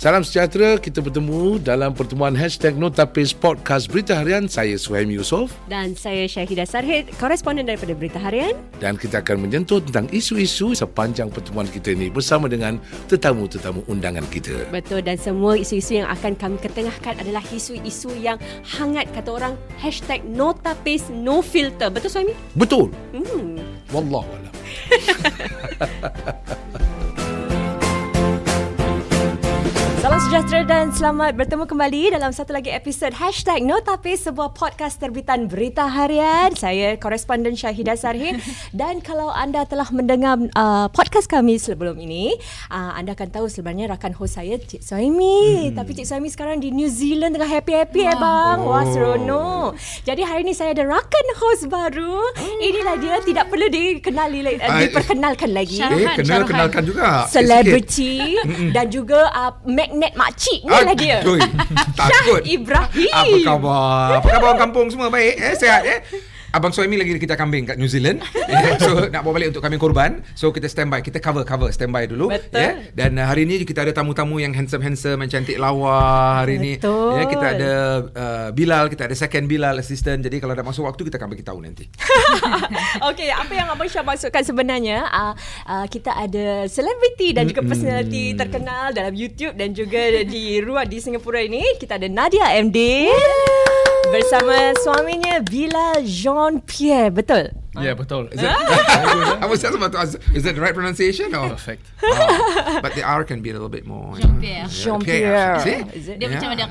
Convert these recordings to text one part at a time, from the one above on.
Salam sejahtera, kita bertemu dalam pertemuan hashtag Notapis Podcast Berita Harian. Saya Suhaim Yusof. Dan saya Syahidah Sarhid, koresponden daripada Berita Harian. Dan kita akan menyentuh tentang isu-isu sepanjang pertemuan kita ini bersama dengan tetamu-tetamu undangan kita. Betul, dan semua isu-isu yang akan kami ketengahkan adalah isu-isu yang hangat, kata orang, hashtag Notapis No Filter. Betul Suhaimi? Betul. Hmm. Wallahualam. Salam sejahtera dan selamat bertemu kembali dalam satu lagi episod Hashtag Notapis, sebuah podcast terbitan berita harian. Saya koresponden Syahidah Sarhin dan kalau anda telah mendengar uh, podcast kami sebelum ini, uh, anda akan tahu sebenarnya rakan host saya Cik Soimi. Hmm. Tapi Cik Soimi sekarang di New Zealand tengah happy-happy eh bang. Oh. Wah seronok. Jadi hari ini saya ada rakan host baru. Inilah dia, tidak perlu dikenali, uh, diperkenalkan lagi. Eh, kenal, kenalkan juga. Celebrity dan juga uh, magnet makcik ni lah dia. Aduh, takut. Syah Ibrahim. Apa khabar? Apa khabar kampung semua baik? Eh, sihat eh? Abang Suhaimi lagi kita kambing kat New Zealand. Eh, so nak bawa balik untuk kambing korban. So kita standby, kita cover cover standby dulu Betul. ya. Dan uh, hari ni kita ada tamu-tamu yang handsome-handsome, yang cantik lawa hari ni. Ya, kita ada uh, Bilal, kita ada second Bilal assistant. Jadi kalau dah masuk waktu kita akan bagi tahu nanti. Okey, apa yang Abang Syah maksudkan sebenarnya, uh, uh, kita ada selebriti dan juga personality terkenal dalam YouTube dan juga di ruang di Singapura ini. Kita ada Nadia MD. Bersama suaminya Bilal Jean Pierre. Betul? Yeah, betul. Is it, I was just about to ask, is that the right pronunciation? Or? Perfect. Oh, but the R can be a little bit more. you know. Jean-Pierre. Jean-Pierre. See? Is it? Dia Ya. macam ada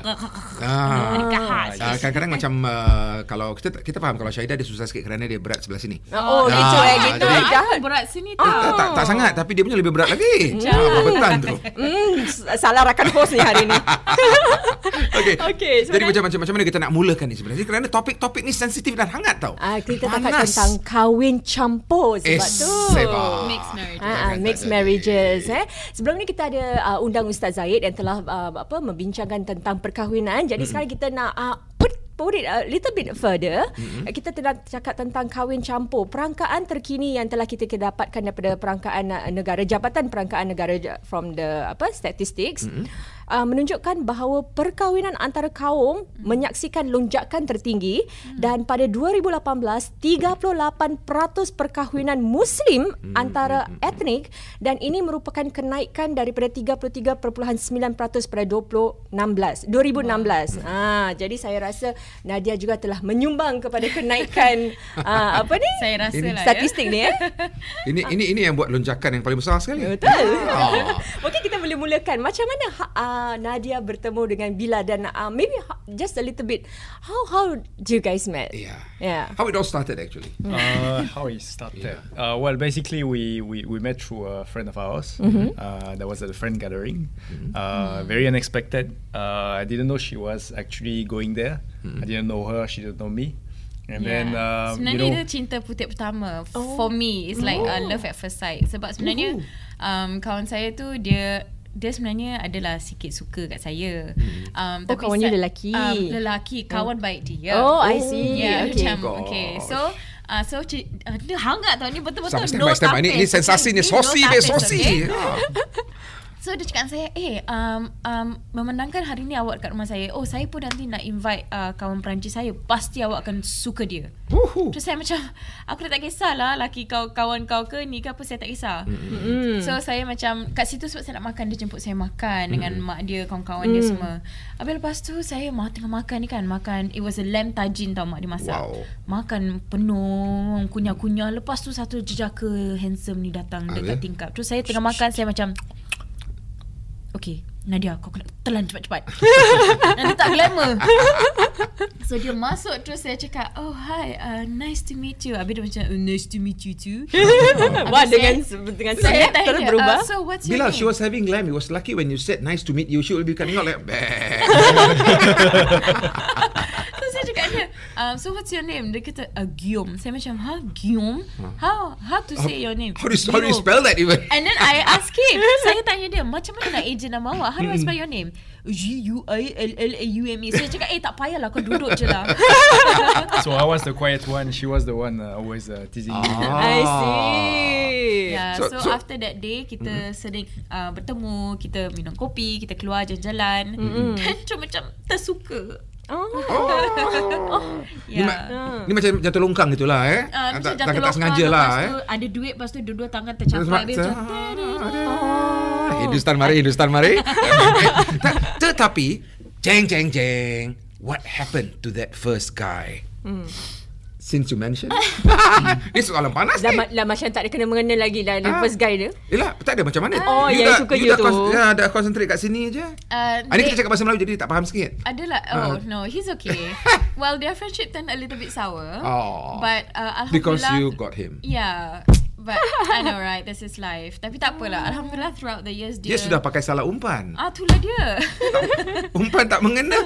Ah. Uh, kadang-kadang macam uh, kalau kita kita faham kalau Syahidah dia susah sikit kerana dia berat sebelah sini. Oh, Oh, gitu ah, eh. Gitu. jadi- Jahat. berat sini Ah, tau. tak, tak sangat tapi dia punya lebih berat lagi. Ah, apa betul tu? Hmm, salah rakan host ni hari ni. Okey. Okey, Jadi macam macam macam mana kita nak mulakan ni sebenarnya? Kerana topik-topik ni sensitif dan hangat tau. Ah, kita cakap Panas. tentang kahwin campur sebab Eh, tu. sebab. Mixed marriage. Ah, Jangan mixed marriages eh. Sebelum ni kita ada uh, undang Ustaz Zaid yang telah uh, apa membincangkan tentang perkahwinan. Jadi mm-hmm. sekarang kita nak uh, put put it a little bit further. Mm-hmm. Kita telah cakap tentang kahwin campur. Perangkaan terkini yang telah kita dapatkan daripada perangkaan negara Jabatan Perangkaan Negara from the apa statistics. Mm-hmm. Uh, menunjukkan bahawa perkahwinan antara kaum mm. menyaksikan lonjakan tertinggi mm. dan pada 2018 38% perkahwinan muslim mm. antara etnik dan ini merupakan kenaikan daripada 33.9% pada 2016 2016 ah jadi saya rasa Nadia juga telah menyumbang kepada kenaikan uh, apa ni Saya rasa Ini lah statistik ni eh Ini ini ini yang buat lonjakan yang paling besar sekali. Betul. Ah. Mungkin kita boleh mulakan macam mana uh, Nadia bertemu dengan Bila dan uh, maybe ha- just a little bit how how do you guys met? Yeah. Yeah. How it all started actually. Uh, how it started? Uh, well, basically, we, we, we met through a friend of ours. Uh, that was at a friend gathering. Uh, very unexpected. Uh, I didn't know she was actually going there. I didn't know her. She didn't know me. And then, um, you sebenarnya know, dia cinta putih pertama. Oh. For me, it's like uh, love at first sight. Sebab sebenarnya um, kawan saya tu dia dia sebenarnya adalah sikit suka kat saya. Um, Oh, kawan you sa- lelaki. Um, lelaki, kawan baik dia. Oh, I see. Yeah, Okay. macam okay. So Uh, so ci- uh, dia hangat tau ni betul-betul Sampai no standby. Ini, ini tapis, sensasi ni sosi tapis, sosi. okay? Ah. So dia cakap saya Eh um, um, Memandangkan hari ni awak kat rumah saya Oh saya pun nanti nak invite uh, Kawan Perancis saya Pasti awak akan suka dia Uhu. Terus saya macam Aku dah tak kisahlah Laki kau kawan kau ke ni ke apa Saya tak kisah mm. So saya macam Kat situ sebab saya nak makan Dia jemput saya makan mm. Dengan mak dia Kawan-kawan mm. dia semua Habis lepas tu Saya mah tengah makan ni kan Makan It was a lamb tajin tau mak dia masak Wow. Makan penuh Kunyah-kunyah Lepas tu satu jejaka Handsome ni datang Dekat tingkap Terus saya tengah makan Saya macam Okay Nadia kau kena telan cepat-cepat Nanti tak glamour So dia masuk Terus saya cakap Oh hi uh, Nice to meet you Habis dia macam oh, Nice to meet you too Wah dengan saya- dengan Saya sangat tanya terus berubah. uh, So what's your Bila name she was having glam, it was lucky when you said nice to meet you. She will be coming out like. "Bah." So saya cakap dia um, So what's your name? Dia kata uh, Guillaume. Saya macam Ha Guillaume? How How to say your name? How do you, how do you spell that even? And then I ask him. Saya tanya dia Macam mana nak agent nama awak? How do I spell your name? G-U-I-L-L-A-U-M-E So dia cakap Eh tak payahlah Kau duduk je lah. So I was the quiet one. She was the one uh, always uh, teasing me. Ah. I see. Yeah, So- so, so- after that day kita sering uh, bertemu, kita minum kopi, kita keluar jalan-jalan. Dan macam macam tersuka. Oh. Ni, Ya. ma- ni macam jatuh longkang gitulah eh. Uh, tak, jatuh tak sengaja lah eh. ada duit lepas tu dua-dua tangan tercapai habis macam Ah, Hindustan mari, Hindustan mari. Ta- Tetapi, jeng jeng jeng, what happened to that first guy? Since you mentioned, ni soalan panas Dah, ni. ma- dah macam tak ada kena-mengena lagi dah the Ah. first guy dia. Yelah, tak ada macam mana. Oh, yang suka you you dah tu. cons- ya, dah concentrate kat sini je. Uh, Ah, ni kita cakap bahasa Melayu jadi tak faham sikit. Adalah Ah. Oh no He's okay Well their friendship turned a little bit sour Oh. But uh, Alhamdulillah Because you got him. Yeah But I know right This is life Tapi tak apalah Alhamdulillah throughout the years Dia Dia, sudah pakai salah umpan. Ah itulah dia Umpan tak mengena.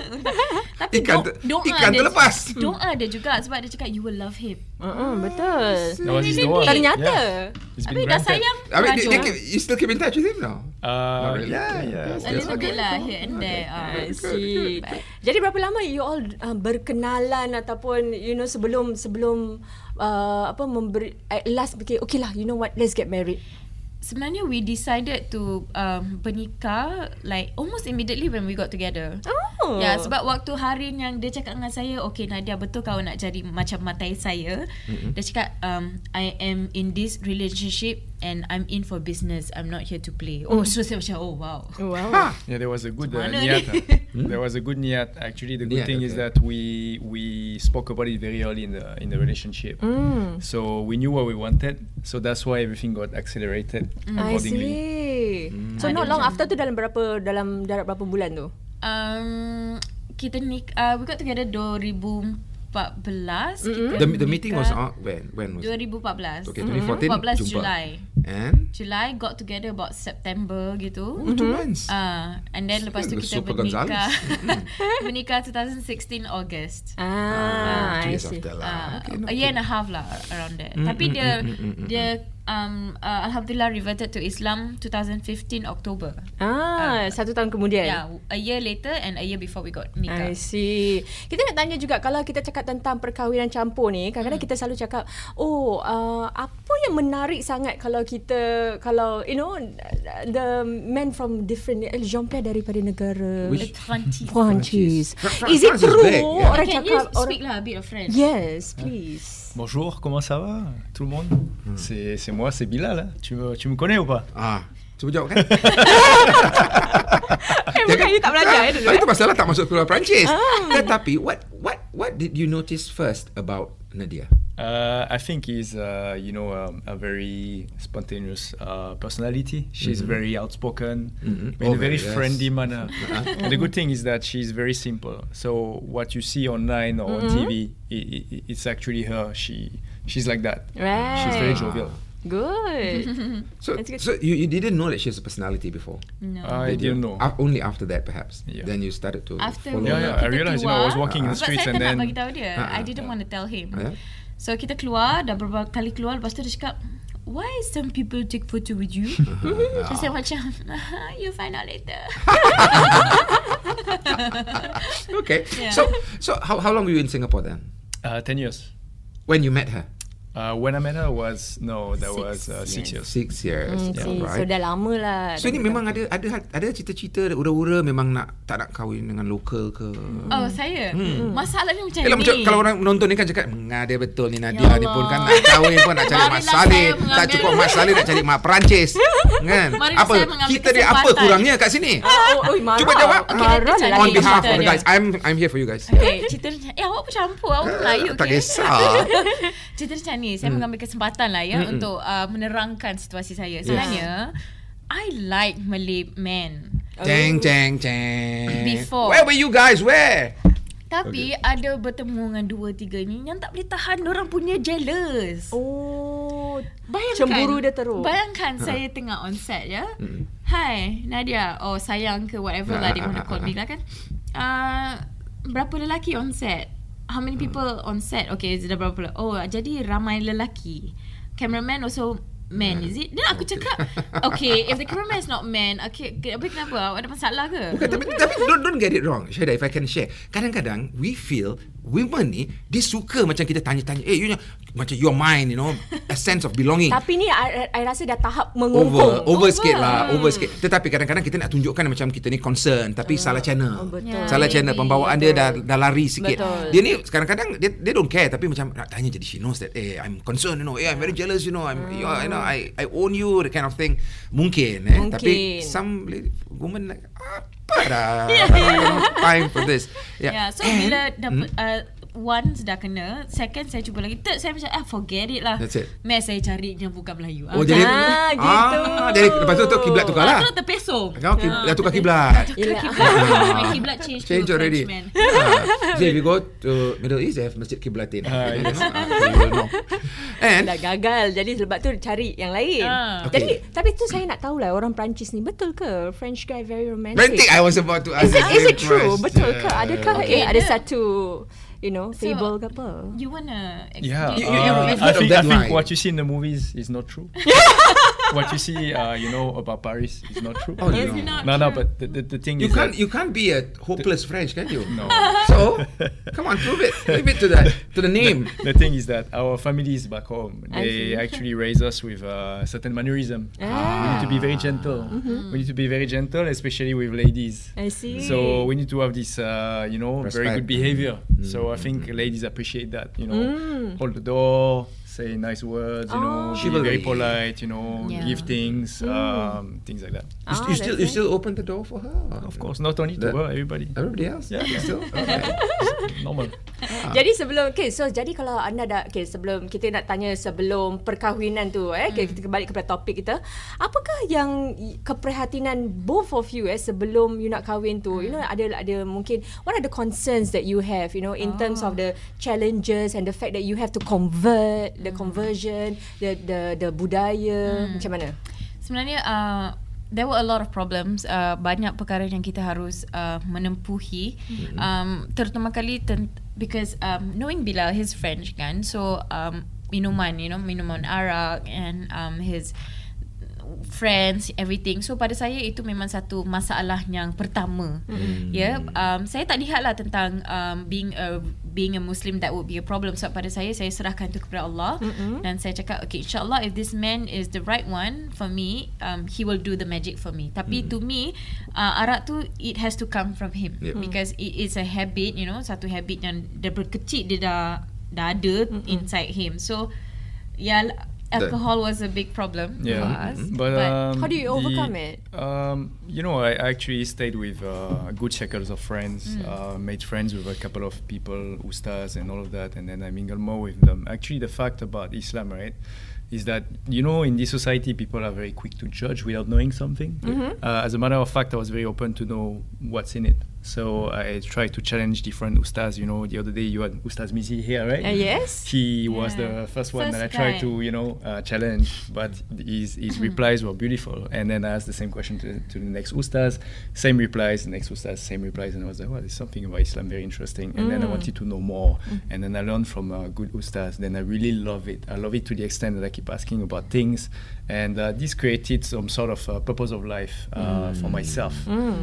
Tapi Ikan do- doa ikan terlepas. Doa dia juga Sebab dia cakap You will love him Uh-uh, betul. That was his the one. Ternyata. Yeah. He's Habis dah sayang I mean, dia, dia, you still keep in touch with him now? Uh, really. yeah, Yeah, yeah. yes, A little bit lah Here and there Ah. I see. Jadi berapa lama you all uh, berkenalan ataupun you know sebelum sebelum uh, apa memberi at last fikir okay lah you know what let's get married. Sebenarnya we decided to um, bernikah like almost immediately when we got together. Oh. Ya, sebab waktu hari yang dia cakap dengan saya, okay Nadia betul kau nak jadi macam matai saya. Mm-hmm. Dia cakap, um, I am in this relationship and I'm in for business. I'm not here to play. Oh, so saya macam, oh wow. Wow. Yeah, there was a good uh, niat. ni? uh. there was a good niat. Actually, the good Niat, thing is okay. that we we spoke about it very early in the in the relationship. Mm. So we knew what we wanted. So that's why everything got accelerated I accordingly. see. So Ada not long after tu dalam berapa dalam jarak berapa bulan tu? Um, kita nik uh, we got together 2014. Kita The, the meeting was on when? When was it? 2014. Okay, 2014 14 jumpa. Julai. And? July got together about September gitu. Oh, two months. Ah, and then lepas tu kita bernikah. bernikah 2016 August. Ah, two I years see. after lah. Ah, Okay, no, a year okay. and a half lah around there. Mm, Tapi mm, dia mm, mm, mm, dia um uh, alhamdulillah reverted to Islam 2015 October. Ah, satu tahun kemudian. Yeah, a year later and a year before we got nikah. I see. Kita nak tanya juga kalau kita cakap tentang perkahwinan campur ni, kadang-kadang Hmm. kita selalu cakap, "Oh, uh, apa yang menarik sangat kalau kita kalau you know the men from different eh, Jean-Pierre daripada negara Which-. Perancis. Fra- Is it true? yeah. Orang Can you cakap speak orang lah a bit of French? Yes, please. Bonjour, comment ça va tout le monde Hmm. C'est c'est moi, c'est Bilal. hein. Tu me tu me connais ou pas Ah, jawab kan? Eh, bukan you tak belajar eh dulu. Ah, eh? itu masalah tak masuk keluar Perancis. Tetapi what what what did you notice first about Nadia? Uh, I think he's, uh, you know, um, a very spontaneous uh, personality. She's very outspoken, Mhm. in a very very, yes. friendly manner. and the good thing is that she's very simple. So what you see online or on TV, i i it's actually her. She she's like that. Right. She's very jovial. Good. So good. so you, you didn't know that she has a personality before. No. I Did you? didn't know. Only after that perhaps. Yeah. Then you started to After follow. Yeah, yeah. I realised, you know, I was keluar, walking in the streets and then- bagi dia. Ah, I ah, didn't want to tell him. So kita keluar, dah beberapa kali keluar, lepas tu dia cakap, why some people take photo with you? so saya macam, you find out later. Okay. Yeah. So so how how long were you in Singapore then? Uh, Ten years. When you met her? Uh, when I met her was no, that Six was uh, six years. years. Six years. Hmm, Yeah, see, right. So dah lama lah. So ini memang ada ada ada cita-cita ura-ura memang nak tak nak kahwin dengan lokal ke? Oh, saya? Masalahnya macam Yalah, ni. macam kalau orang menonton ni kan cakap Mengadir betul ni Nadia Ya ni pun kan. Nak kahwin pun nak cari Marilah Saleh saya Tak cukup Mak Saleh nak cari Mak Perancis Kan Mari Apa Kita ni apa kurangnya kat sini Oh, oh, marah. Cuba jawab Okay, lah On behalf of the guys I'm I'm here for you guys Okay, cerita macam, eh awak pun campur, awak pun Melayu, Tak okay? kisah cerita macam ni, saya mengambil kesempatan lah ya untuk uh, menerangkan situasi saya. Sebenarnya, I like Malay men. Ceng ceng ceng Before. Where were you guys? Where? Tapi ada bertemu dengan dua tiga ni yang tak boleh tahan orang punya jealous. Oh, Bayangkan. Cemburu dia teruk. Bayangkan saya tengah on set ya. Hai Nadia. Oh sayang ke whatever lah Dia wanna call me lah kan. Uh, Berapa lelaki on set How many people on set? Okay sudah berapa pula? Oh jadi ramai lelaki. Cameraman also Man is it? Then aku cakap Okay if the cameraman is not man Okay Habis kenapa? Ada masalah ke? Bukan, tapi, tapi don't, don't get it wrong Syahida if I can share. Kadang-kadang We feel women ni dia suka macam kita tanya-tanya, eh you know, macam your mind, you know, a sense of belonging. Tapi ni I, I rasa dah tahap over. Mengungkung. over. sikit lah over sikit. Tetapi kadang-kadang kita nak tunjukkan macam kita ni concern tapi salah channel. Oh, betul. Ya, salah channel pembawaan dia dah dah lari sikit. Betul. dia ni kadang-kadang dia dia don't care tapi macam nak tanya jadi she knows that eh I'm concerned you know. Eh I'm very jealous you know. I'm you know, you know I I own you the kind of thing. Mungkin eh. Mungkin. tapi some woman like apa dah I don't have time for this. Yeah. yeah, yeah so bila dapat uh, once dah kena, second saya cuba lagi, third saya macam ah forget it lah. That's it. Mes saya cari yang bukan Melayu. Oh jadi Ah, gitu. ah, jadi lepas tu tu kiblat tukar lah. Ah, tu terpesong. Kau kib- dah tukar kiblat. Tukar Yelah. kiblat. My kiblat change, Change to already. Ah, so if you go to Middle East, they have Masjid Kiblatin. Ah, yes. know, ah, so you will know. And Dah gagal Jadi sebab tu cari yang lain Ah. Okay. Jadi Tapi tu saya nak tahu lah Orang Perancis ni Betul ke French guy very romantic Romantic, I was about to ask Is it, is it true? Betul ke? Adakah Okay, eh, ada dia- satu You know So, Fable ke apa You wanna Yeah, You- you- uh, you've I think, I think what you see in the movies is not true. what you see, uh, you know, about Paris is not true. Oh, Is no. it not no, no, but the, the, the thing You is can't that you can't be a hopeless French, can you? no. So come on, prove it. Give it to the to the name. the thing is that our families back home they actually raise us with a certain mannerism. Ah. We need to be very gentle. Mhm. We need to be very gentle, especially with ladies. I see So we need to have this, uh, you know, very good behavior. So I think ladies appreciate that. You know, Mm. hold the door, say nice words. You know, Oh. be Chivalry. very polite. You know, Yeah. give things, Mm. um, things like that. You, Ah, st- you still you still open the door for her? Of course, not only to her, everybody. Everybody else? Yeah, yeah. Still? Okay. Normal. Jadi sebelum okay, so jadi kalau anda dah okay, sebelum kita nak tanya sebelum perkahwinan tu eh okay, kita kembali kepada topik kita. Apakah yang keprihatinan both of you eh sebelum you nak kahwin tu? You know ada ada mungkin what are the concerns that you have, you know, in terms of the challenges and the fact that you have to convert the conversion, the the the budaya macam mana? Sebenarnya uh, there were a lot of problems. Uh, banyak perkara yang kita harus uh, menempuhi. Um, terutama kali ten- because um, knowing Bilal his French kan so um, minuman you know minuman arak and um, his friends everything. So pada saya itu memang satu masalah yang pertama. Hmm. ya yeah, um, saya tak lihatlah tentang um, being a being a muslim that would be a problem. Sebab pada saya saya serahkan itu kepada Allah. Mm-mm. dan saya cakap okay insyaallah if this man is the right one for me um, he will do the magic for me. Tapi to me uh, arak tu it has to come from him. Yep. because it is a habit you know satu habit yang daripada kecil dia dah dah ada inside him. So yeah alcohol was a big problem Yeah, for us but, um, How do you overcome the- it? Um, you know, I actually stayed with uh, good circles of friends, uh, made friends with a couple of people, ustas and all of that, and then I mingle more with them. Actually, the fact about Islam, right, is that you know, in this society, people are very quick to judge without knowing something. Uh, as a matter of fact, I was very open to know what's in it. So I tried to challenge different ustas. You know, the other day you had Ustaz Mizi here, right? Uh, yes. He was Yeah. the first one that I tried guy. to, you know, uh, challenge, but his, his replies were beautiful. And then I asked the same question to, to the next ustaz, same replies, the next ustaz, same replies, and I was like, well, there's something about Islam very interesting. And then I wanted to know more, and then I learned from uh, good ustaz. Then I really love it. I love it to the extent that I keep asking about things, and uh, this created some sort of uh, purpose of life uh, for myself.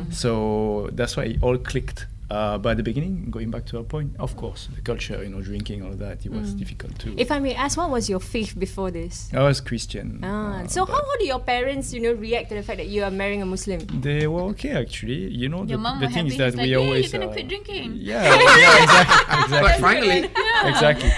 So that's why it all clicked. Uh, but at the beginning, going back to our point, of course, the culture, you know, drinking, all of that, it was difficult too. If I may ask, what was your faith before this? I was Christian. Ah, uh, so how, how do your parents, you know, react to the fact that you are marrying a Muslim? They were okay actually. You know, the, Your mum the thing happy. is that He's we like, "Yay, always you're gonna uh, quit drinking." Yeah, yeah, exactly, exactly. But finally, exactly.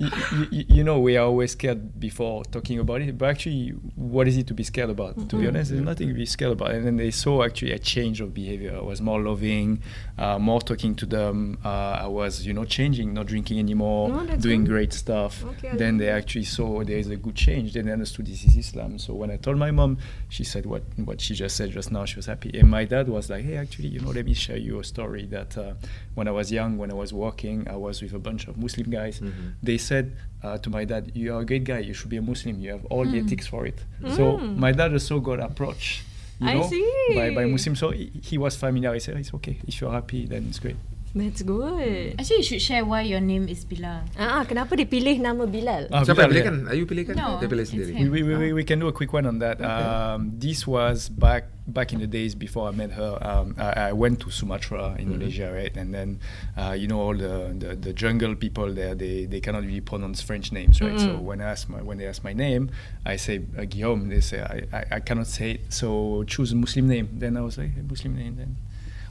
you, you, you know, we are always scared before talking about it, but actually, what is it to be scared about? To be honest, there's nothing to be scared about. And then they saw actually a change of behavior. I was more loving, uh, more talking to them. Uh, I was, you know, changing, not drinking anymore, Oh, that's doing good. great stuff. Okay, then they actually saw there is a good change. Then they understood this is Islam. So when I told my mom, she said what what she just said just now. She was happy. And my dad was like, hey, actually, you know, let me share you a story that uh, when I was young, when I was walking, I was with a bunch of Muslim guys. They said uh, to my dad, "You are a great guy. You should be a Muslim. You have all the ethics for it." So my dad also got approached. You I know, see. by by Muslim. So he, he was familiar. He said, "It's okay. If you're happy, then it's great." That's good. Actually, you should share why your name is Bilal. Ah, kenapa dipilih nama Bilal? Ah, Siapa Bilal, pilih yeah. kan? Ayu pilih kan? No, Dia pilih it's sendiri. him. We, we, we, we can do a quick one on that. Um, this was back back in the days before I met her. Um, I, I went to Sumatra, Indonesia, right? And then, uh, you know, all the, the, the jungle people there, they, they cannot really pronounce French names, right? So when I ask my when they ask my name, I say uh, Guillaume. They say I, I, I cannot say it. So choose a Muslim name. Then I was like, "Hey, Muslim name. Then,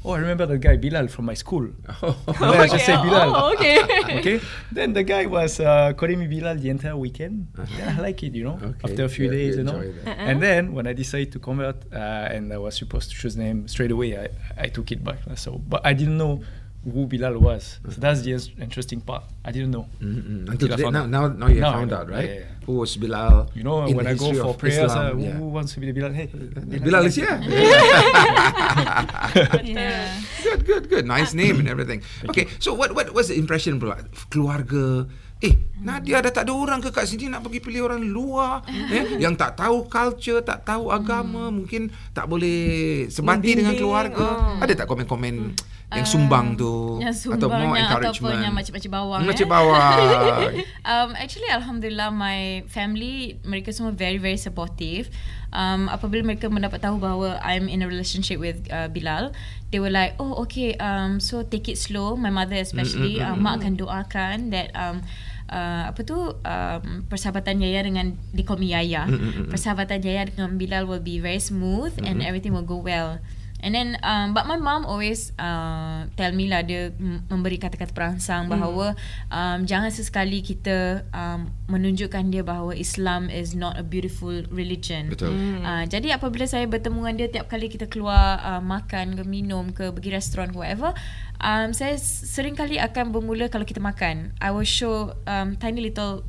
oh, I remember the guy Bilal from my school. And then I just say Bilal. Oh, okay. okay. Then the guy was uh, calling me Bilal the entire weekend. Yeah, I like it, you know. Okay. After a few Yeah, days, you you know. Uh-uh. And then when I decided to convert, uh, and I was supposed to choose name straight away, I, I took it back. So, but I didn't know who Bilal was. So that's the interesting part. I didn't know. Mm-mm. Until today, now, now, now you Now found out, right? Yeah, yeah, yeah. Who was Bilal? You know, when I go for prayers, Islam, uh, who, yeah. who wants to be the Bilal? Hey, Bilal is here. Yeah. good, good, good. Nice name and everything. Okay, so what what was the impression pula? Keluarga. Eh, Nadia dah tak ada orang ke kat sini nak pergi pilih orang luar eh yang tak tahu culture, tak tahu agama, mungkin tak boleh sebati dengan keluarga. oh. Ada tak komen-komen yang sumbang tu Yang atau more encouragement? ataupun yang macam-macam bawang. Macam eh. bawah. um, actually, Alhamdulillah, my family, mereka semua very, very supportive. Um, apabila mereka mendapat tahu bahawa I'm in a relationship with uh, Bilal, they were like, oh, okay, um, so take it slow. My mother especially, uh, mak akan doakan that um, uh, apa tu um, persahabatan Yaya dengan they call me Yaya. Persahabatan Yaya dengan Bilal will be very smooth and everything will go well. And then um, but my mom always uh, tell me lah dia memberi kata-kata perangsang bahawa um, jangan sesekali kita um, menunjukkan dia bahawa Islam is not a beautiful religion. Betul. Uh, jadi apabila saya bertemu dengan dia tiap kali kita keluar uh, makan ke minum ke pergi restoran ke whatever, um, saya sering kali akan bermula kalau kita makan, I will show um, tiny little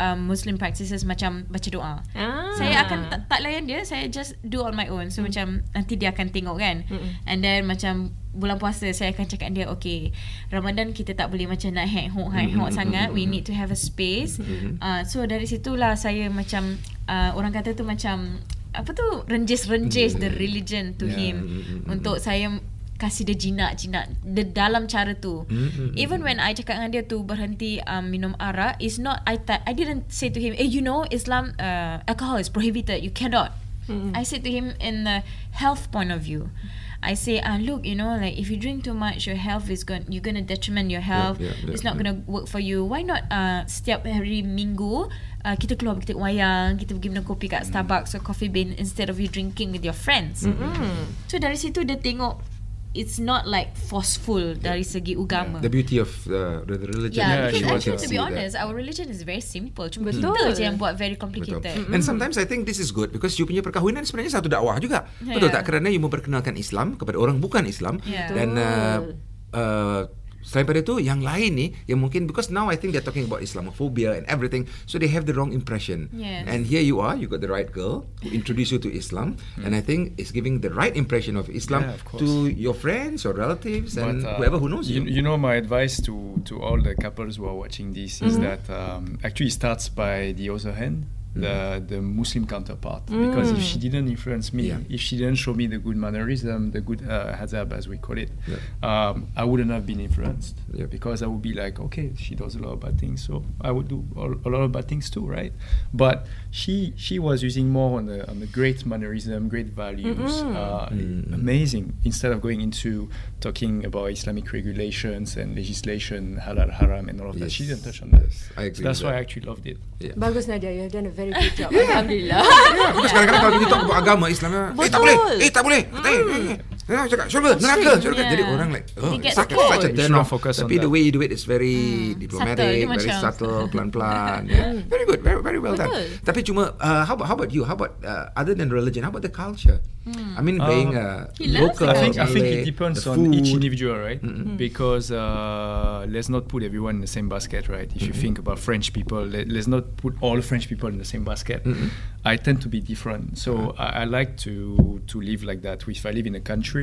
um, Muslim practices macam baca doa. Ah. Saya akan tak, tak layan dia, saya just do on my own. So mm. macam nanti dia akan tengok kan. Mm-mm. And then macam bulan puasa saya akan cakap dia okay Ramadan kita tak boleh macam nak hang hok hang hok sangat we need to have a space uh, so dari situlah saya macam uh, orang kata tu macam apa tu renjis-renjis the religion to Yeah. him untuk saya kasih dia jinak-jinak the dalam cara tu. Mm-mm. even when I cakap dengan dia tu berhenti um, minum arak is not I ta- I didn't say to him eh you know Islam uh, alcohol is prohibited you cannot. I said to him in the health point of view. I say ah look you know like if you drink too much your health is going you're going to detriment your health. yeah, yeah, it's not yeah. going to work for you. Why not uh, setiap hari minggu uh, kita keluar kita tengok wayang kita pergi minum kopi kat Starbucks or Coffee Bean instead of you drinking with your friends? So dari situ dia tengok it's not like forceful dari segi agama The beauty of uh, the religion. Yeah, Yeah, because actually to to be see that. honest, our religion is very simple. Cuma Betul. kita je yang buat very Betul. complicated. And sometimes I think this is good because you punya perkahwinan sebenarnya satu dakwah juga. Yeah. Betul tak? Kerana you memperkenalkan Islam kepada orang bukan Islam Yeah. dan uh, uh, selain pada itu yang lain ni yang mungkin because now I think they're talking about Islamophobia and everything so they have the wrong impression. Yes. And here you are, you got the right girl who introduced you to Islam and I think it's giving the right impression of Islam Yeah, of to your friends or relatives and But, uh, whoever who knows you. You know, my advice to, to all the couples who are watching this is that um, actually starts by the other hand, the the Muslim counterpart. Because if she didn't influence me, Yeah. if she didn't show me the good mannerism, the good uh, hazab as we call it, Yeah. um, I wouldn't have been influenced. Yep. Because I would be like, okay, she does a lot of bad things, so I would do a, a lot of bad things too, right? But she she was using more on the on the great mannerism, great values, uh, Mm. amazing. Instead of going into talking about Islamic regulations and legislation, halal, haram, and all of that, she didn't touch on that. Yes, I agree So that's with why I actually loved it. Yeah. Bagus Nadia, you have done a very good job. Alhamdulillah. Ya, because kadang-kadang kalau kita talk about agama Islam eh tak boleh. Eh tak boleh. Eh, eh, cakap syurga neraka syurga Yeah. jadi orang like oh They get such, scared. such a You turn should off focus on tapi the that. way you do it is very diplomatic Subtle, dia very macam- subtle pelan-pelan yeah. very good very very well done Betul. tapi cuma uh, how about how about you how about uh, other than religion how about the culture I mean Uh, being uh, He loves local the I think I think Malay, it depends the on each food. individual, right? Because uh, let's not put everyone in the same basket, right? If you think about French people, let, let's not put all French people in the same basket. I tend to be different, so I, I like to to live like that. If I live in a country,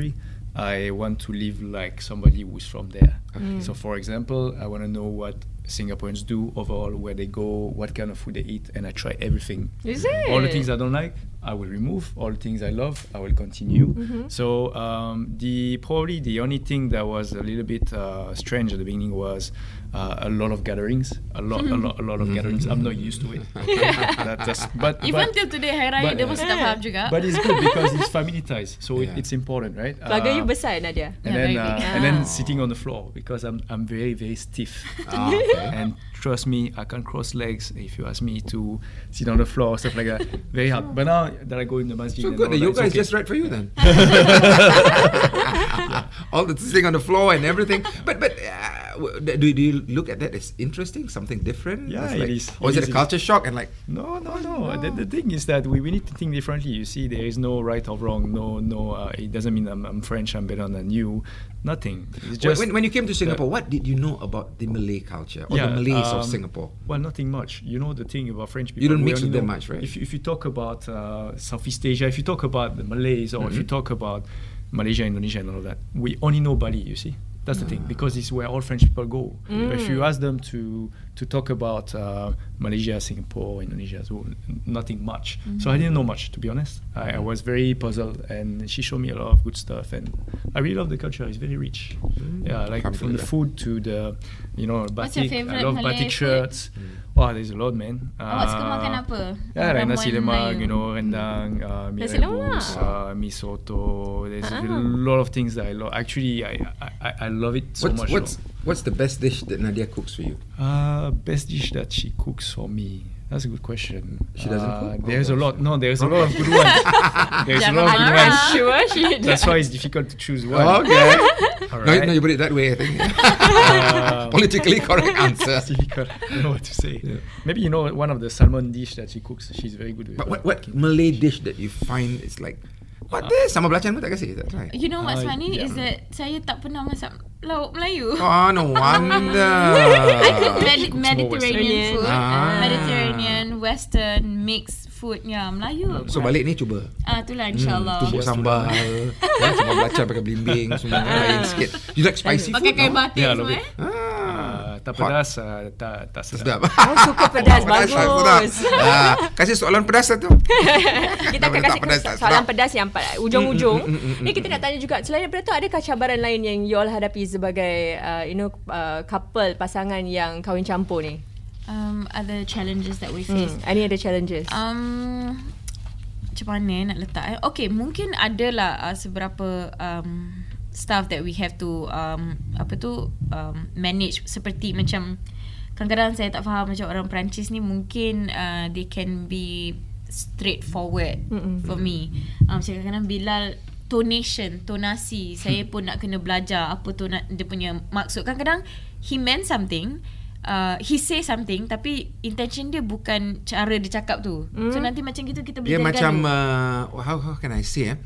I want to live like somebody who's from there. So, for example, I want to know what Singaporeans do overall, where they go, what kind of food they eat, and I try everything. Is it? All the things I don't like, I will remove. All the things I love, I will continue. So um, the probably the only thing that was a little bit uh, strange at the beginning was uh, a lot of gatherings, a lot, a lot, a lot of gatherings. I'm not used to it. that, that's, but Even but, till today Hari Raya but- dia masih tak faham juga. but it's good because it's family ties, so Yeah. it, it's important, right? Keluarga you Uh, besar Nadia. and Yeah, then uh, and then Ah. sitting on the floor because I'm I'm very very stiff. Ah, and trust me, I can't cross legs if you ask me to sit on the floor stuff like that. Very hard. But now that I go in the masjid, So and good, all the that, yoga is just right for you then. All the sitting on the floor and everything. But but uh, do, do you look at that as interesting, something different? Yeah, That's it like, is. Or is It it a is. culture shock and like? No, no, no. The, the thing is that we, we need to think differently. You see, there is no right or wrong. No, no. Uh, it doesn't mean I'm, I'm French. I'm better than you. Nothing. It's just when, when you came to Singapore, what did you know about the Malay culture or the Malays of um, Singapore? Well, nothing much. You know the thing about French people. You don't mix with them much, right? If, if you talk about uh, Southeast Asia, if you talk about the Malays, or if Mm-hmm. you talk about Malaysia, Indonesia, and all of that, we only know Bali. You see, that's the Ah. thing because it's where all French people go. But if Mm. you ask them to to talk about uh, Malaysia, Singapore, Indonesia, so n- nothing much. So I didn't know much, to be honest. I, I was very puzzled, and she showed me a lot of good stuff, and I really love the culture. It's very rich. Yeah, like from the food to the, you know, What's your batik. I love Malay batik food? shirts. Wow, there's a lot, man. Awak suka Uh, makan apa? Yeah, like nasi Ramuan lemak, Melayu. you know, rendang, uh, mi Nasi rebus, uh, mi soto. There's Ah. a lot of things that I love. Actually, I, I, I- I love it so what's much. what's though. what's the best dish that Nadia cooks for you? Uh, best dish that she cooks for me. That's a good question. She doesn't Uh, cook? There's a lot. No, there's a lot of good ones. There's a lot of good I'm ones. sure she That's why it's difficult to choose one. Okay. All no, no, you put it that way. I think Uh, politically correct answer. It's difficult. I don't know what to say. Yeah. Maybe you know one of the salmon dish that she cooks. She's very good with. But what what. Malay dish that you find is like what this? Sama belacan pun tak kasih. Is that right? You know what's Ah, funny yeah. is that saya tak pernah masak lauk Melayu. Oh, no wonder. I cook Med- Mediterranean food, Ah. Mediterranean, Western, mixed food. Ya, Melayu. So balik ni cuba. Ah, itulah insyaAllah. Hmm, tumbuk Yes, sambal. ya, sambal belacan pakai belimbing semua lain sikit. You like spicy Pakai food? kain no? batik Yeah, semua eh. Ah, Uh, tak pedas, uh, tak tak sedap. sedap. Oh, suka pedas. Bagus. Bagus. Ah, kasih soalan pedas satu. kita akan kasih pedas, soalan sedap. pedas yang ujung-ujung. Mm, mm, mm, mm, Ni kita nak tanya juga selain daripada tu adakah cabaran lain yang you all hadapi sebagai uh, you know uh, couple pasangan yang kahwin campur ni? Um, other challenges that we Hmm. face. Any other challenges? Um, macam mana nak letak eh? Okay, mungkin adalah uh, seberapa um, stuff that we have to um, apa tu um, manage seperti macam kadang-kadang saya tak faham macam orang Perancis ni mungkin uh, they can be straightforward Mm-mm. for me. Um, macam kadang-kadang Bilal tonation, tonasi, saya pun nak kena belajar apa tu nak dia punya maksud. Kadang-kadang he meant something, uh, he say something tapi intention dia bukan cara dia cakap tu. So nanti macam gitu kita boleh Dia macam uh, how how can I say eh?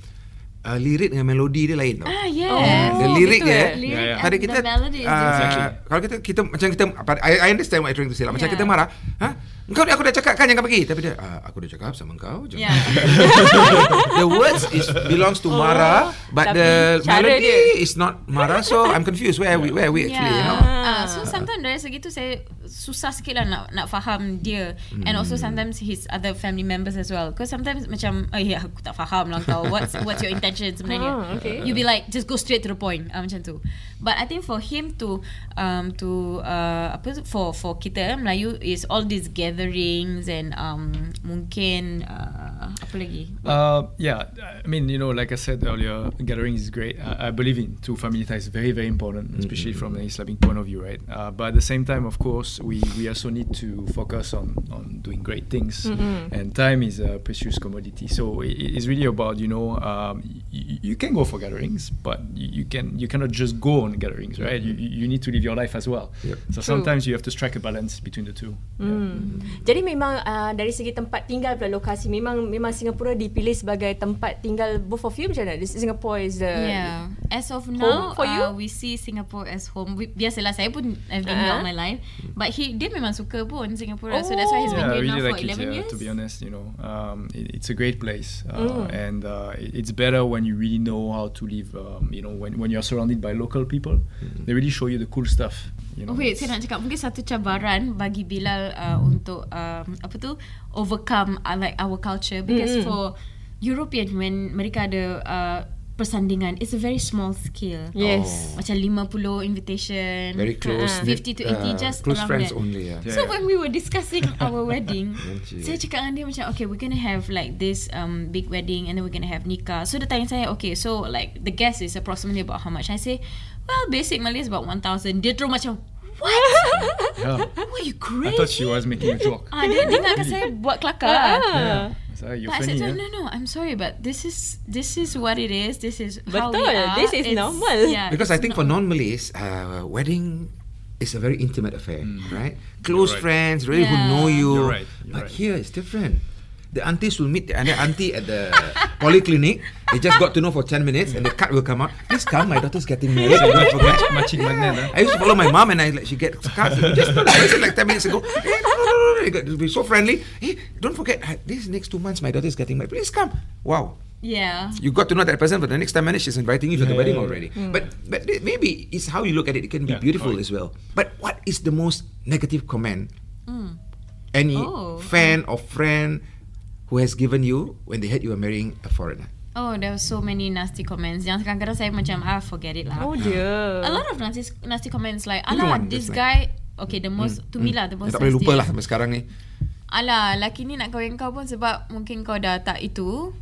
Uh, lirik dengan melodi dia lain tau. Ah yes. Oh, the lirik gitu dia eh? Lyric Yeah, Tadi kita the uh, different. Kalau kita kita Macam kita I, I understand what you're trying to say lah Macam Yeah. kita marah ha? Engkau aku dah cakap kan Jangan pergi Tapi dia uh, Aku dah cakap sama engkau je. Yeah. The words is belongs to Oh, Mara But the melody dia. is not Mara So I'm confused Where are we, where are we actually you know? Ah, so sometimes dari segitu saya susah sikit lah nak nak faham dia and also sometimes his other family members as well. Because sometimes macam oh ya aku tak faham lah kau what's what's your intention sebenarnya. Ah, okay. You be like just go straight to the point ah, macam tu. But I think for him to um to uh, apa tu, for for kita Melayu is all these gatherings and um mungkin uh, apa lagi? Uh, yeah, I mean, you know, like I said earlier, gatherings is great. I, I believe in two family ties, very, very important, especially from an Islamic point of view, right? Uh, but at the same time, of course, we, we also need to focus on, on doing great things, and time is a precious commodity. So it, it's really about, you know, um, you, you can go for gatherings, but you, you can you cannot just go on gatherings, right? You, you you need to live your life as well. Yep. So sometimes you have to strike a balance between the two. Hmm. Jadi memang uh, dari segi tempat tinggal pula lokasi memang memang Singapura dipilih sebagai tempat tinggal both of you macam mana? This Singapore is the Yeah. As of now, for you? Uh, we see Singapore as home. We, biasalah, saya pun I've been here Uh-huh. all my life. But he dia memang suka pun Singapore. So that's why he's been Yeah, here really now like for it 11 here, years. to be honest. You know, um, it, it's a great place, uh, Mm. and uh, it- it's better when you really know how to live. Um, you know, when when you're surrounded by local people, they really show you the cool stuff. You know, Oh wait, saya nak cakap mungkin satu cabaran bagi Bilal uh, untuk um, apa tu overcome uh, like our culture because Mm-mm. for European when mereka ada uh, persandingan it's a very small scale. Yes. Macam 50 invitation. Very close. Uh, 50 to 80 just close around friends that. only. Yeah. Yeah. So when we were discussing our wedding, saya cakap dengan dia macam okay we're gonna have like this um big wedding and then we're gonna have nikah. So dia tanya saya okay so like the guest is approximately about how much? I say well basic Malay is about 1000. Dia terus macam what? yeah. Were you crazy? I thought she was making a joke. Ah, dia dengarkan saya buat kelakar. Yeah. So you're But I said, no, yeah? no, no, I'm sorry, but this is this is what it is. This is how we are. this is It's- normal. Yeah, Because I it's think for not- non-Malays, uh, wedding is a very intimate affair, right? Close right. friends, really who know you. You're right, you're but right. here it's different. The aunties will meet the other auntie at the polyclinic. They just got to know for 10 minutes and the card will come out. Please come, my daughter's getting married. and Don't forget. Matching magnet, huh? I used to follow my mom and I like she gets cards. Just like, like 10 minutes ago. Hey, no, no, no, no. Got be so friendly. Hey, don't forget, this next two months my daughter's getting married. Please come. Wow. Yeah. You got to know that person for the next 10 minutes she's inviting you for the wedding yeah, already. Hmm. But but maybe it's how you look at it. It can be Yeah, beautiful correct. as well. But what is the most negative comment hmm. any Oh, fan or friend who has given you when they heard you were marrying a foreigner? Oh, there were so many nasty comments. Yang kadang-kadang saya macam ah forget it lah. Oh dear. A lot of nasty nasty comments like alah this guy okay the most to me lah the most tak boleh lupa lah sampai sekarang ni. Alah, laki ni nak kahwin kau pun sebab mungkin kau dah tak itu.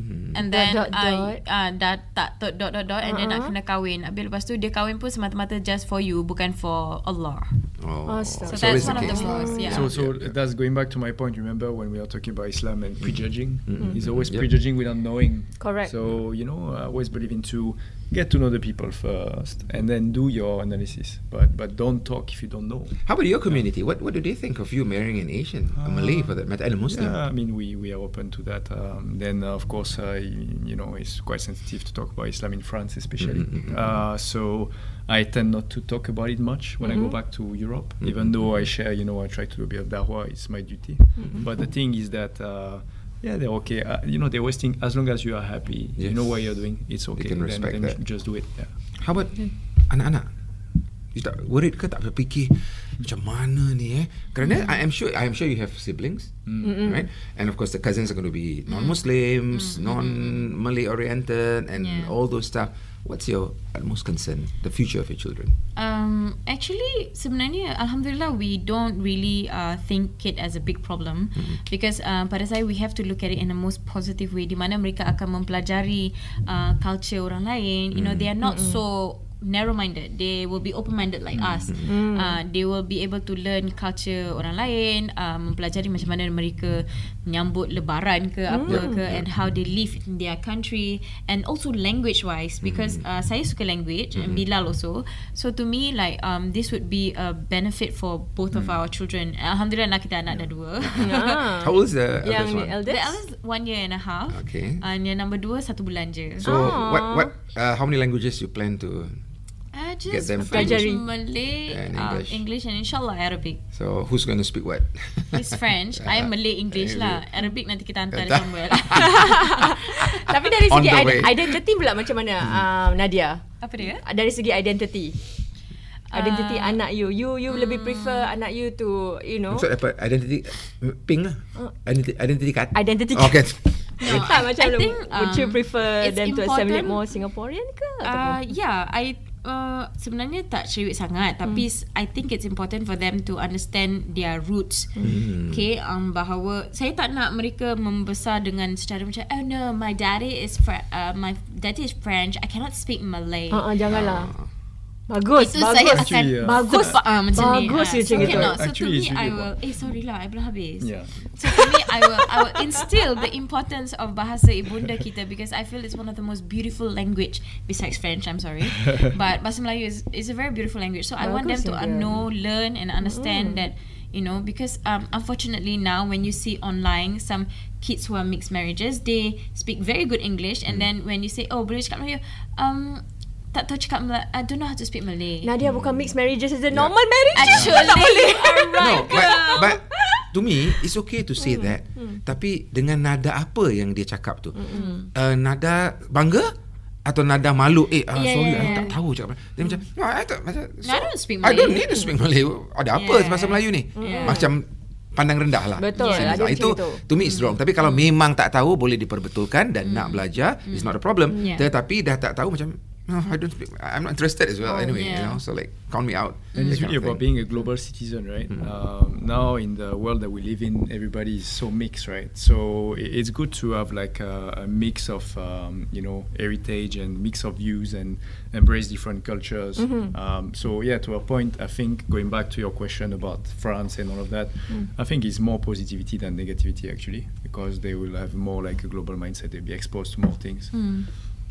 Hmm. And then Dot, dot, uh, dot. uh, dah tak dot dot dot dot and then nak Uh-uh. kena kahwin. Habis lepas tu dia kahwin pun semata-mata just for you bukan for Allah. Oh, Astaga. So it's that's one the of the most, yeah. So, so that's going back to my point. Remember when we were talking about Islam and prejudging? He's always Yep. prejudging without knowing. Correct. So you know, I always believe in to get to know the people first, and then do your analysis. But but don't talk if you don't know. How about your community? What what do they think of you marrying an Asian, a Malay for that matter, and a Muslim? Yeah, I mean, we, we are open to that. Um, then, uh, of course, uh, you know, it's quite sensitive to talk about Islam in France, especially. Mhm, mhm, Uh, so I tend not to talk about it much when I go back to Europe, even though I share, you know, I try to do a bit of dawah, it's my duty. But the thing is that, uh, yeah, they're okay. Uh, you know, they're wasting, as long as you are happy, you Yes. know what you're doing, it's okay. can then, respect then that. just do it. Yeah. How about anak-anak? You tak worried ke tak berfikir macam mana ni eh? Kerana I am sure I am sure you have siblings, right? And of course the cousins are going to be non-Muslims, non-Malay oriented, and Yeah. all those stuff. What's your utmost concern? The future of your children? Um, actually, sebenarnya Alhamdulillah we don't really uh, think it as a big problem because uh, pada saya we have to look at it in the most positive way di mana mereka akan mempelajari uh, culture orang lain. You know, they are not so narrow-minded. They will be open-minded like us. Uh, they will be able to learn culture orang lain, uh, mempelajari macam mana mereka menyambut lebaran ke apa ke and how they live in their country and also language-wise because uh, saya suka language and Bilal also. So to me like um, this would be a benefit for both of our children. Alhamdulillah anak kita anak dah dua. Ah. How old is the Yang eldest one? eldest. The eldest one year and a half. Okay. And yang number dua satu bulan je. So what what uh, how many languages you plan to? Uh, Get just them French. Malay, And uh, English. English and inshallah Arabic. So who's going to speak what? It's French. I Malay English lah. Arabic nanti kita hantar somewhere. Tapi dari On segi ide- identity pula macam mana um, Nadia? Apa dia? Dari segi identity. Identity Ah. anak you. You you lebih prefer anak you to you know So apa identity ping lah. Identity identity card. identity. Okay. No, tak macam I think, would you um, prefer it's them to assimilate more Singaporean ke Uh, yeah, I uh, sebenarnya tak cerewet sangat tapi s- I think it's important for them to understand their roots. Okay, um, bahawa saya tak nak mereka membesar dengan secara macam oh no, my daddy is Fr- uh, my daddy is French. I cannot speak Malay. Ha uh, janganlah. Bagus, Itu bagus. saya akan Actually, uh, bagus. sebab, ah, macam ni. Bagus Ah, you so macam gitu. cannot. So to Actually, me, it's I will. Eh, sorry lah, I belum habis. Yeah. So to me, I will I will instill the importance of bahasa ibunda kita because I feel it's one of the most beautiful language besides French. I'm sorry, but bahasa Melayu is is a very beautiful language. So I want them Bagus to uh, know, learn, and understand that you know because um unfortunately now when you see online some kids who are mixed marriages they speak very good English and then when you say oh boleh cakap Melayu um tak tahu cakap Mel- I don't know how to speak Malay. Nadia bukan mixed marriages, it's a normal marriage. Actually, No, but but to me it's okay to say that. Tapi dengan nada apa yang dia cakap tu? Uh, nada bangga atau nada malu? Eh, uh, Yeah, sorry, yeah, I yeah. tak tahu cakap. Dia macam, no, I tak macam No, I don't speak I don't Malay." need to speak Malay. Ada apa Yeah. bahasa Melayu ni? Macam pandang rendah lah. Betul, ada tu. itu itu. to me is wrong. Tapi kalau memang tak tahu boleh diperbetulkan dan nak belajar, it's not a problem. Yeah. Tetapi dah tak tahu macam No, I don't speak. I'm not interested as well. anyway, you know. So like, count me out. And it's really about being a global citizen, right? Um, now in the world that we live in, everybody is so mixed, right? So it's good to have like a, a mix of um, you know heritage and mix of views and embrace different cultures. Um, so yeah, to a point, I think going back to your question about France and all of that, I think it's more positivity than negativity actually, because they will have more like a global mindset. They'll be exposed to more things.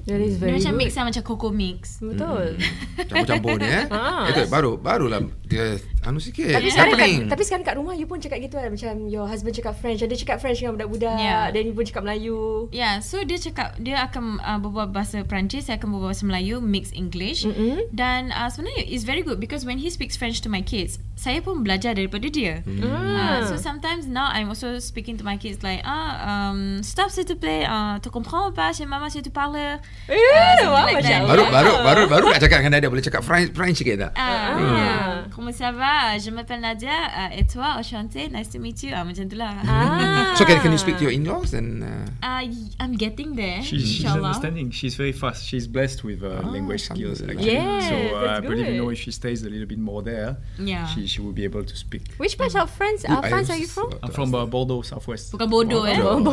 That is Dia very macam mix lah macam cocoa mix. Betul. Campur-campur ni eh. Ah. Itu baru barulah dia anu sikit. Tapi sekarang, kat, tapi sekarang kat rumah you pun cakap gitu kan macam your husband cakap French, ada cakap French dengan budak-budak, Yeah. dan you pun cakap Melayu. Yeah, so dia cakap dia akan uh, berbual bahasa Perancis, saya akan berbual bahasa Melayu, mix English. Mm-mm. Dan uh, sebenarnya it's very good because when he speaks French to my kids, saya pun belajar daripada dia. Uh, so sometimes now I'm also speaking to my kids like ah um, stop s'il te plaît, uh, tu comprends pas chez maman si tu parles. Eh, something wah, like Masya that. Baru baru baru baru nak cakap dengan Nadia boleh cakap French French sikit tak? Ah, yeah. Comment ça va? Je m'appelle Nadia. Uh, et toi, enchantée. Nice to meet you. Ah, macam tu lah. Ah. So can can you speak to your in-laws and uh, Uh, I'm getting there. She's, she's understanding. She's very fast. She's blessed with uh, language skills. Actually. Yes, so uh, that's I believe you good. know if she stays a little bit more there, Yeah. she she will be able to speak. Which part of France, uh, France are you from? about I'm from uh, Bordeaux, southwest. Bukan eh. Bordeaux. No, no.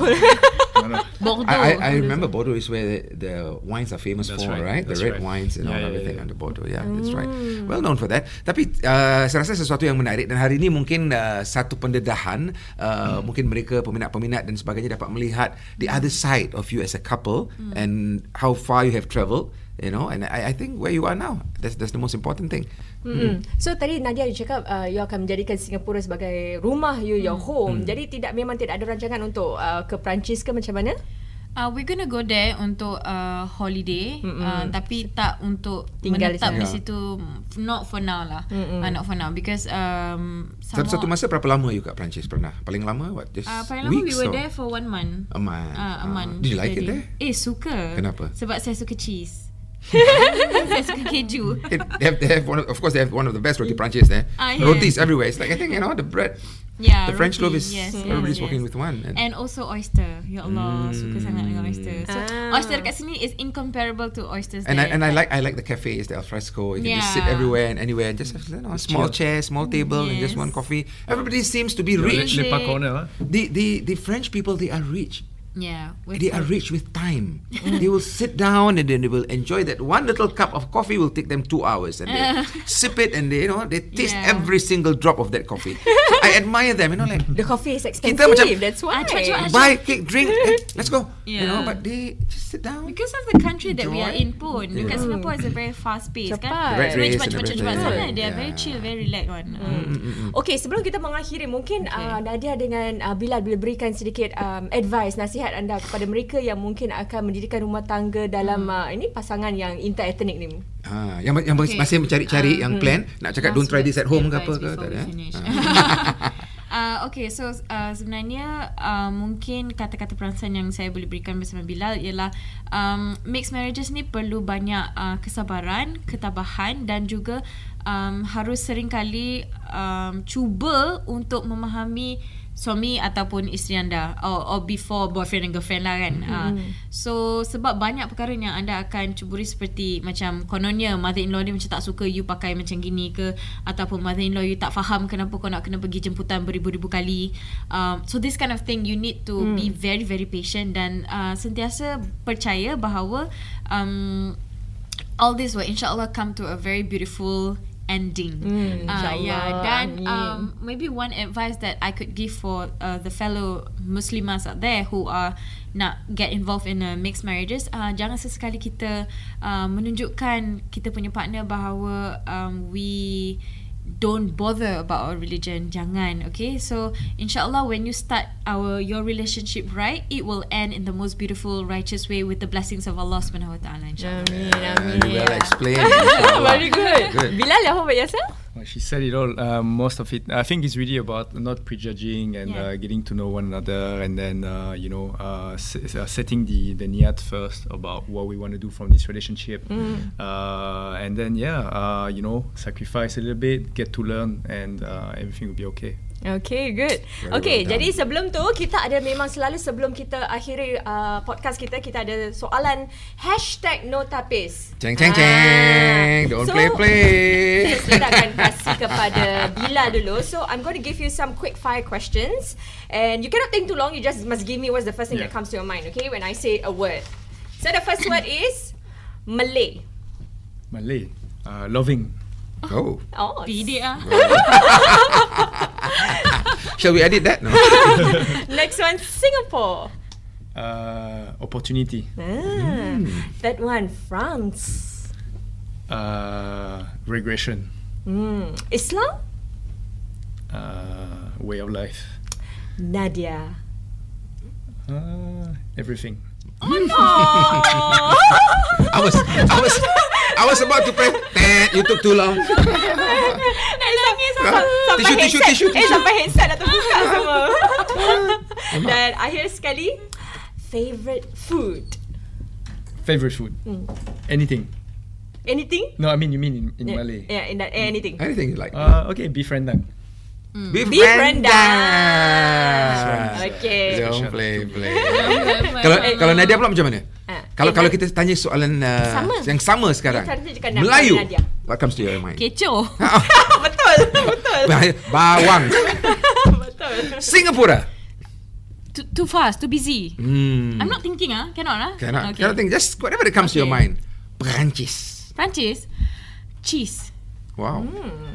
Bordeaux. I, I, I remember Bordeaux is where the, the wines are famous That's for, right, right? The red right. wines and all Yeah, yeah, everything yeah. under Bordeaux. Yeah, that's right. Well known for that. Tapi uh, saya rasa sesuatu yang menarik dan hari ini mungkin uh, satu pendedahan uh, mungkin mereka peminat-peminat dan sebagainya dapat melihat the other side of you as a couple and how far you have travelled. You know, and I, I think where you are now, that's that's the most important thing. Mm-hmm. So tadi Nadia you cakap uh, you akan menjadikan Singapura sebagai rumah you, your home. Jadi tidak memang tidak ada rancangan untuk uh, ke Perancis ke macam mana? Uh, we're gonna go there untuk uh, holiday uh, tapi tak untuk Tinggal di menetap sana. di situ not for now lah uh, not for now because um, Satu, satu masa berapa lama you kat Perancis pernah? Paling lama what? Just uh, paling lama we weeks were or- there for one month A month. Ah, a month. Did you like it there? Eh, suka. Kenapa? Sebab saya suka cheese. saya suka keju. It, they have, they have one of, of course they have one of the best roti Perancis there. Ah, yeah. Rotis everywhere. It's like I think you know the bread, Yeah, the French loaf roti, is yes, yes, everybody's yes. working with one. And, And also oyster. Ya Allah, mm. suka sangat dengan oyster. So Ah. oyster kat sini is incomparable to oysters and I, there. and I like I like the cafes, the alfresco. You can just sit everywhere and anywhere and just have you know, a small chair, small table, and just one coffee. Everybody seems to be Le, rich. le corner. Hein? The, the the French people they are rich. Yeah. with They are rich with time. they will sit down and then they will enjoy that one little cup of coffee will take them two hours and they sip it and they you know they taste Yeah. every single drop of that coffee. So I admire them. You know like The coffee is expensive. Kita macam- That's why. Ah, cepat, cepat. buy cake, drink, eh, let's go. You know, but they just sit down. Because of the country that we are in pun Dekat Singapore is a very fast pace Cepat. kan The rat Sebenarnya race cepat cepat cepat cepat They are very chill Very relax one uh. Okay, sebelum kita mengakhiri, mungkin okay. uh, Nadia dengan uh, Bilal boleh berikan sedikit um, advice, nasihat anda kepada mereka yang mungkin akan mendirikan rumah tangga dalam uh, ini pasangan yang interetnik ni. Ah, yang yang Okay. masih mencari-cari yang plan nak cakap don't try this at home ke apa ke tak ada. eh? Ah. uh, okay, so uh, sebenarnya uh, mungkin kata-kata perasan yang saya boleh berikan bersama Bilal ialah um, mixed marriages ni perlu banyak uh, kesabaran, ketabahan dan juga um, harus seringkali um, cuba untuk memahami suami ataupun isteri anda or, or before boyfriend and girlfriend lah kan. Mm-hmm. Uh, so sebab banyak perkara yang anda akan cuburi seperti macam kononnya mother-in-law dia macam tak suka you pakai macam gini ke ataupun mother-in-law you tak faham kenapa kau nak kena pergi jemputan beribu-ribu kali. Um, so this kind of thing you need to mm. be very very patient dan uh, sentiasa percaya bahawa um, all this will insyaAllah come to a very beautiful ending. Hmm, uh, yeah, dan um, maybe one advice that I could give for uh, the fellow Muslimas out there who are nak get involved in a mixed marriages, uh, jangan sesekali kita uh, menunjukkan kita punya partner bahawa um, we don't bother about our religion. Jangan, okay? So inshallah when you start our your relationship right, it will end in the most beautiful, righteous way with the blessings of Allah Subhanahu Wa Taala. Inshallah. Amin, amin. Very well explained. Very good. Good. Bilal, how about yourself? She said it all. Um, most of it, I think, is really about not prejudging and Yeah. uh, getting to know one another, and then uh, you know, uh, s- uh, setting the the niyat first about what we want to do from this relationship, uh, and then yeah, uh, you know, sacrifice a little bit, get to learn, and uh, everything will be okay. Okay, good. Very okay, well done. jadi sebelum tu kita ada memang selalu sebelum kita akhiri uh, podcast kita kita ada soalan hashtag no tapis. Ceng ceng Ah. ceng. Don't So, play play. Kita akan kasih kepada Bila dulu. So I'm going to give you some quick fire questions and you cannot think too long. You just must give me what's the first thing Yeah. that comes to your mind. Okay, when I say a word. So the first word is Malay. Malay, uh, loving, Oh. Oh, Bidik ah. Shall we edit that? No. next one Singapore. uh, opportunity, Ah, That one France. uh, regression, Hmm. Islam. uh, way of life, Nadia. uh, everything. Oh. I was I was I was about to press that. You took too long. Nangis sampai, sampai Tisu, tisu, headset. tisu, Eh tisu. sampai headset dah terbuka semua. Dan akhir sekali favorite food. Favorite food, anything. Anything? No, I mean you mean in, in yeah, Malay. Yeah, in that eh, anything. Anything you like. Uh, okay, beef rendang. Beef Beef rendang. rendang. Okay. Don't play play. kalau Eh, kalau Nadia pula macam mana? Kalau eh, kalau kita tanya soalan uh, Sama. yang sama sekarang. Melayu. What comes to your mind? Kecoh. betul, betul. Bawang. betul. Singapura. Too, too fast, too busy. Hmm. I'm not thinking ah. Cannot ah. Cannot, Okay. cannot think. Just whatever that comes to your Okay. mind. Perancis. Perancis. Cheese. Wow.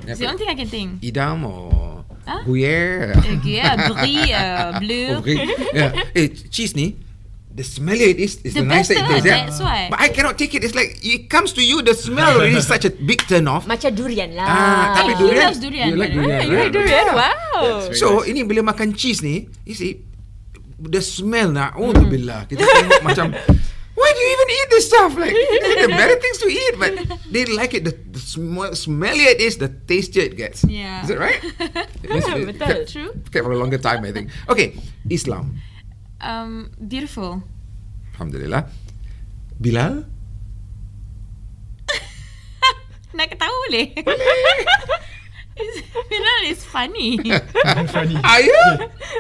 It's the only thing I can think. Idam or Huh? Gruyere. Okay, yeah, brie, uh, bleu. Oh, brie. yeah. Eh, cheese ni, the smellier it is, is the, The nicer it is. Yeah? that's why. But I cannot take it. It's like it comes to you, the smell already is such a big turn off. Macam durian lah. Ah, tapi He durian. loves durian. You like durian? Ah, you like durian? Wow. Very So nice. ini bila makan cheese ni, you see, the smell nak, oh billah. Kita tengok macam, why do you even eat this stuff? Like, there are better things to eat, but they like it. The, the sm- smellier it is, the tastier it gets. Yeah. Is it right? It means it Betul. True. Kept for a longer time, I think. Okay, Islam. Um, beautiful. Alhamdulillah. Bilal? Nak ketawa boleh? It's- Bilal is funny. Funny. Are you?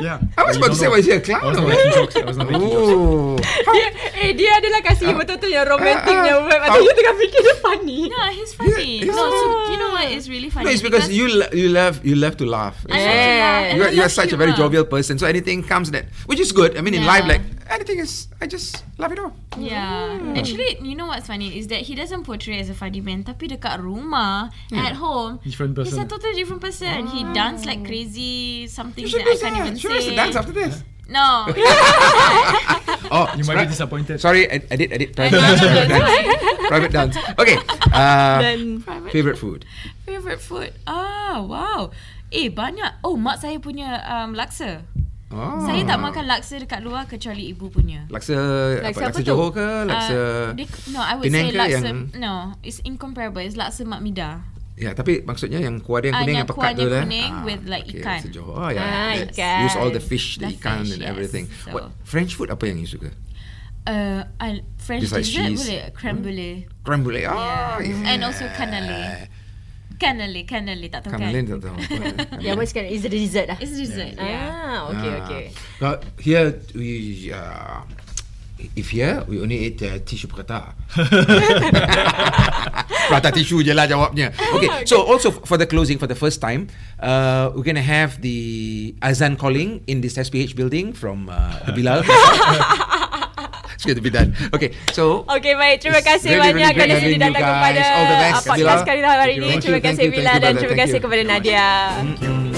yeah. I was about to say, was he a clown? I was or not making jokes. I was not making jokes. Oh. Dia, eh dia adalah kasih betul-betul yang romantiknya ah, vibe. ah. Atau you tengah fikir dia funny. no, he's funny. Yeah, no, he's- so you know what is really funny? No, it's because you lo- you love you love to laugh. I love. Yeah. You are, you are love such a very jovial person, so anything comes that, which is good. I mean, in Yeah. life, like anything is, I just love it all. Yeah. Hmm. Actually, you know what's funny is that he doesn't portray as a funny man, tapi dekat rumah, at home, Different he's a person. Totally different person. He dance like crazy, something that I can't even say. the dance after this. No. Oh, You might be disappointed. Sorry, ed- edit, edit. Private dance. Private dance. Private dance. Okay. Uh, Dan favorite food. Favorite food. Ah, wow. Eh, banyak. Oh, mak saya punya um, laksa. Oh. Saya tak makan laksa dekat luar kecuali ibu punya. Laksa, Laksa apa, apa laksa tu? Johor ke? Laksa... Uh, dia, no, I would Penang say laksa. yang- No, it's incomparable. It's laksa mak mida. Ya, tapi maksudnya yang kuah dia yang Ah, kuning yang yang pekat kuah tu dia lah. kuning with like okay, ikan. Johor. Oh, ya. Ah, That's- ikan. Use all the fish, the, The ikan fish, and yes. everything. So- What French food apa yang you suka? Uh, I, French Besides dessert cheese. boleh. Creme brulee. Creme brulee. Oh, Yeah. yeah. And also cannelé. Cannelé, cannelé. Tak tahu Cannelé kan? tak tahu. Yeah, what's kind is it a dessert lah? It's dessert, yeah. Ah, okay, Ah. okay. Now, here we uh, if here we only eat uh, tissue prata. prata tissue je lah jawabnya. Okay, so also for the closing for the first time, uh, we're gonna have the azan calling in this SPH building from uh, Bilal. it's going to be done. Okay, so Okay baik Terima kasih really, banyak really Kerana you datang guys. kepada Podcast kali hari ini. Terima kasih you, thank Bila you, Dan terima kasih kepada Nadia Thank you.